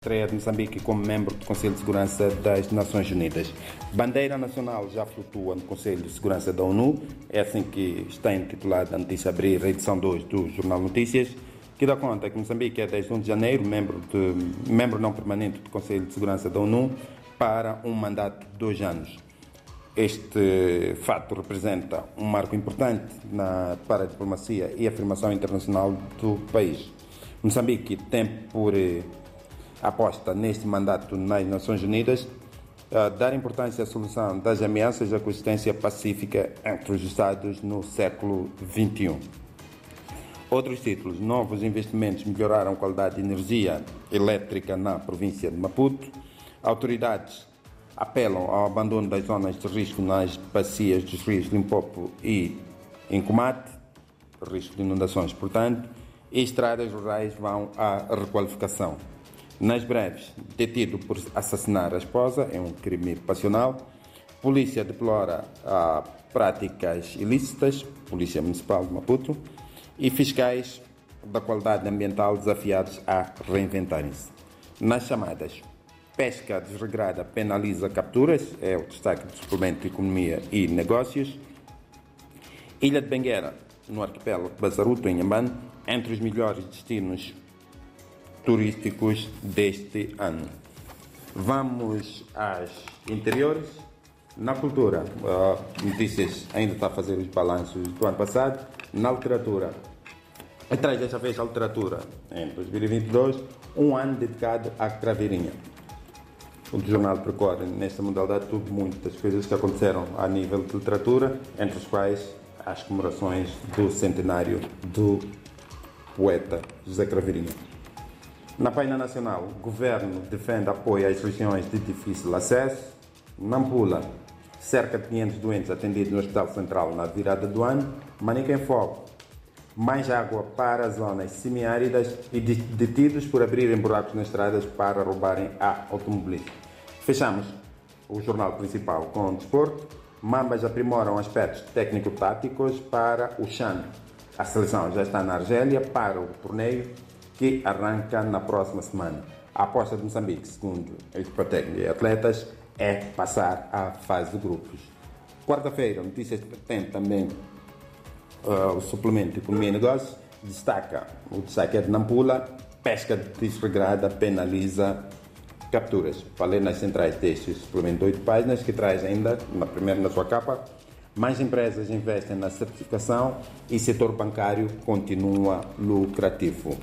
estreia de Moçambique como membro do Conselho de Segurança das Nações Unidas. Bandeira nacional já flutua no Conselho de Segurança da ONU, é assim que está intitulada a notícia abrir a edição 2 do Jornal Notícias, que dá conta que Moçambique é desde 1 de janeiro membro, de, membro não permanente do Conselho de Segurança da ONU para um mandato de dois anos. Este fato representa um marco importante na, para a diplomacia e a afirmação internacional do país. Moçambique tem por aposta neste mandato nas Nações Unidas dar importância à solução das ameaças da coexistência pacífica entre os Estados no século XXI. Outros títulos: novos investimentos melhoraram a qualidade de energia elétrica na província de Maputo. Autoridades apelam ao abandono das zonas de risco nas bacias dos rios Limpopo e Incomate, risco de inundações, portanto, e estradas rurais vão à requalificação. Nas breves, detido por assassinar a esposa é um crime passional. Polícia deplora ah, práticas ilícitas, Polícia Municipal de Maputo, e fiscais da qualidade ambiental desafiados a reinventarem-se. Nas chamadas, pesca desregrada penaliza capturas, é o destaque do suplemento de Economia e Negócios. Ilha de Benguera, no arquipélago Bazaruto, em Yamban, entre os melhores destinos turísticos deste ano. Vamos às interiores. Na cultura, notícias ainda está a fazer os balanços do ano passado. Na literatura, traz desta vez a literatura em 2022, um ano dedicado à craveirinha. O jornal percorre nesta modalidade tudo muitas coisas que aconteceram a nível de literatura, entre os quais as comemorações do centenário do poeta José Craveirinha. Na página nacional, o governo defende apoio às regiões de difícil acesso. Nampula, cerca de 500 doentes atendidos no Hospital Central na virada do ano. Manica em Foco, mais água para as zonas semiáridas e detidos por abrirem buracos nas estradas para roubarem a automobilistas. Fechamos o jornal principal com o desporto. Mambas aprimoram aspectos técnico-táticos para o Chan. A seleção já está na Argélia para o torneio que arranca na próxima semana. A aposta de Moçambique, segundo a técnica e atletas, é passar à fase de grupos. Quarta-feira, notícias tem também uh, o suplemento Economia e Negócios, destaca, o destaque é de Nampula, pesca desregrada penaliza capturas. Falei nas centrais deste suplemento de oito páginas, que traz ainda, na primeira na sua capa, mais empresas investem na certificação e setor bancário continua lucrativo.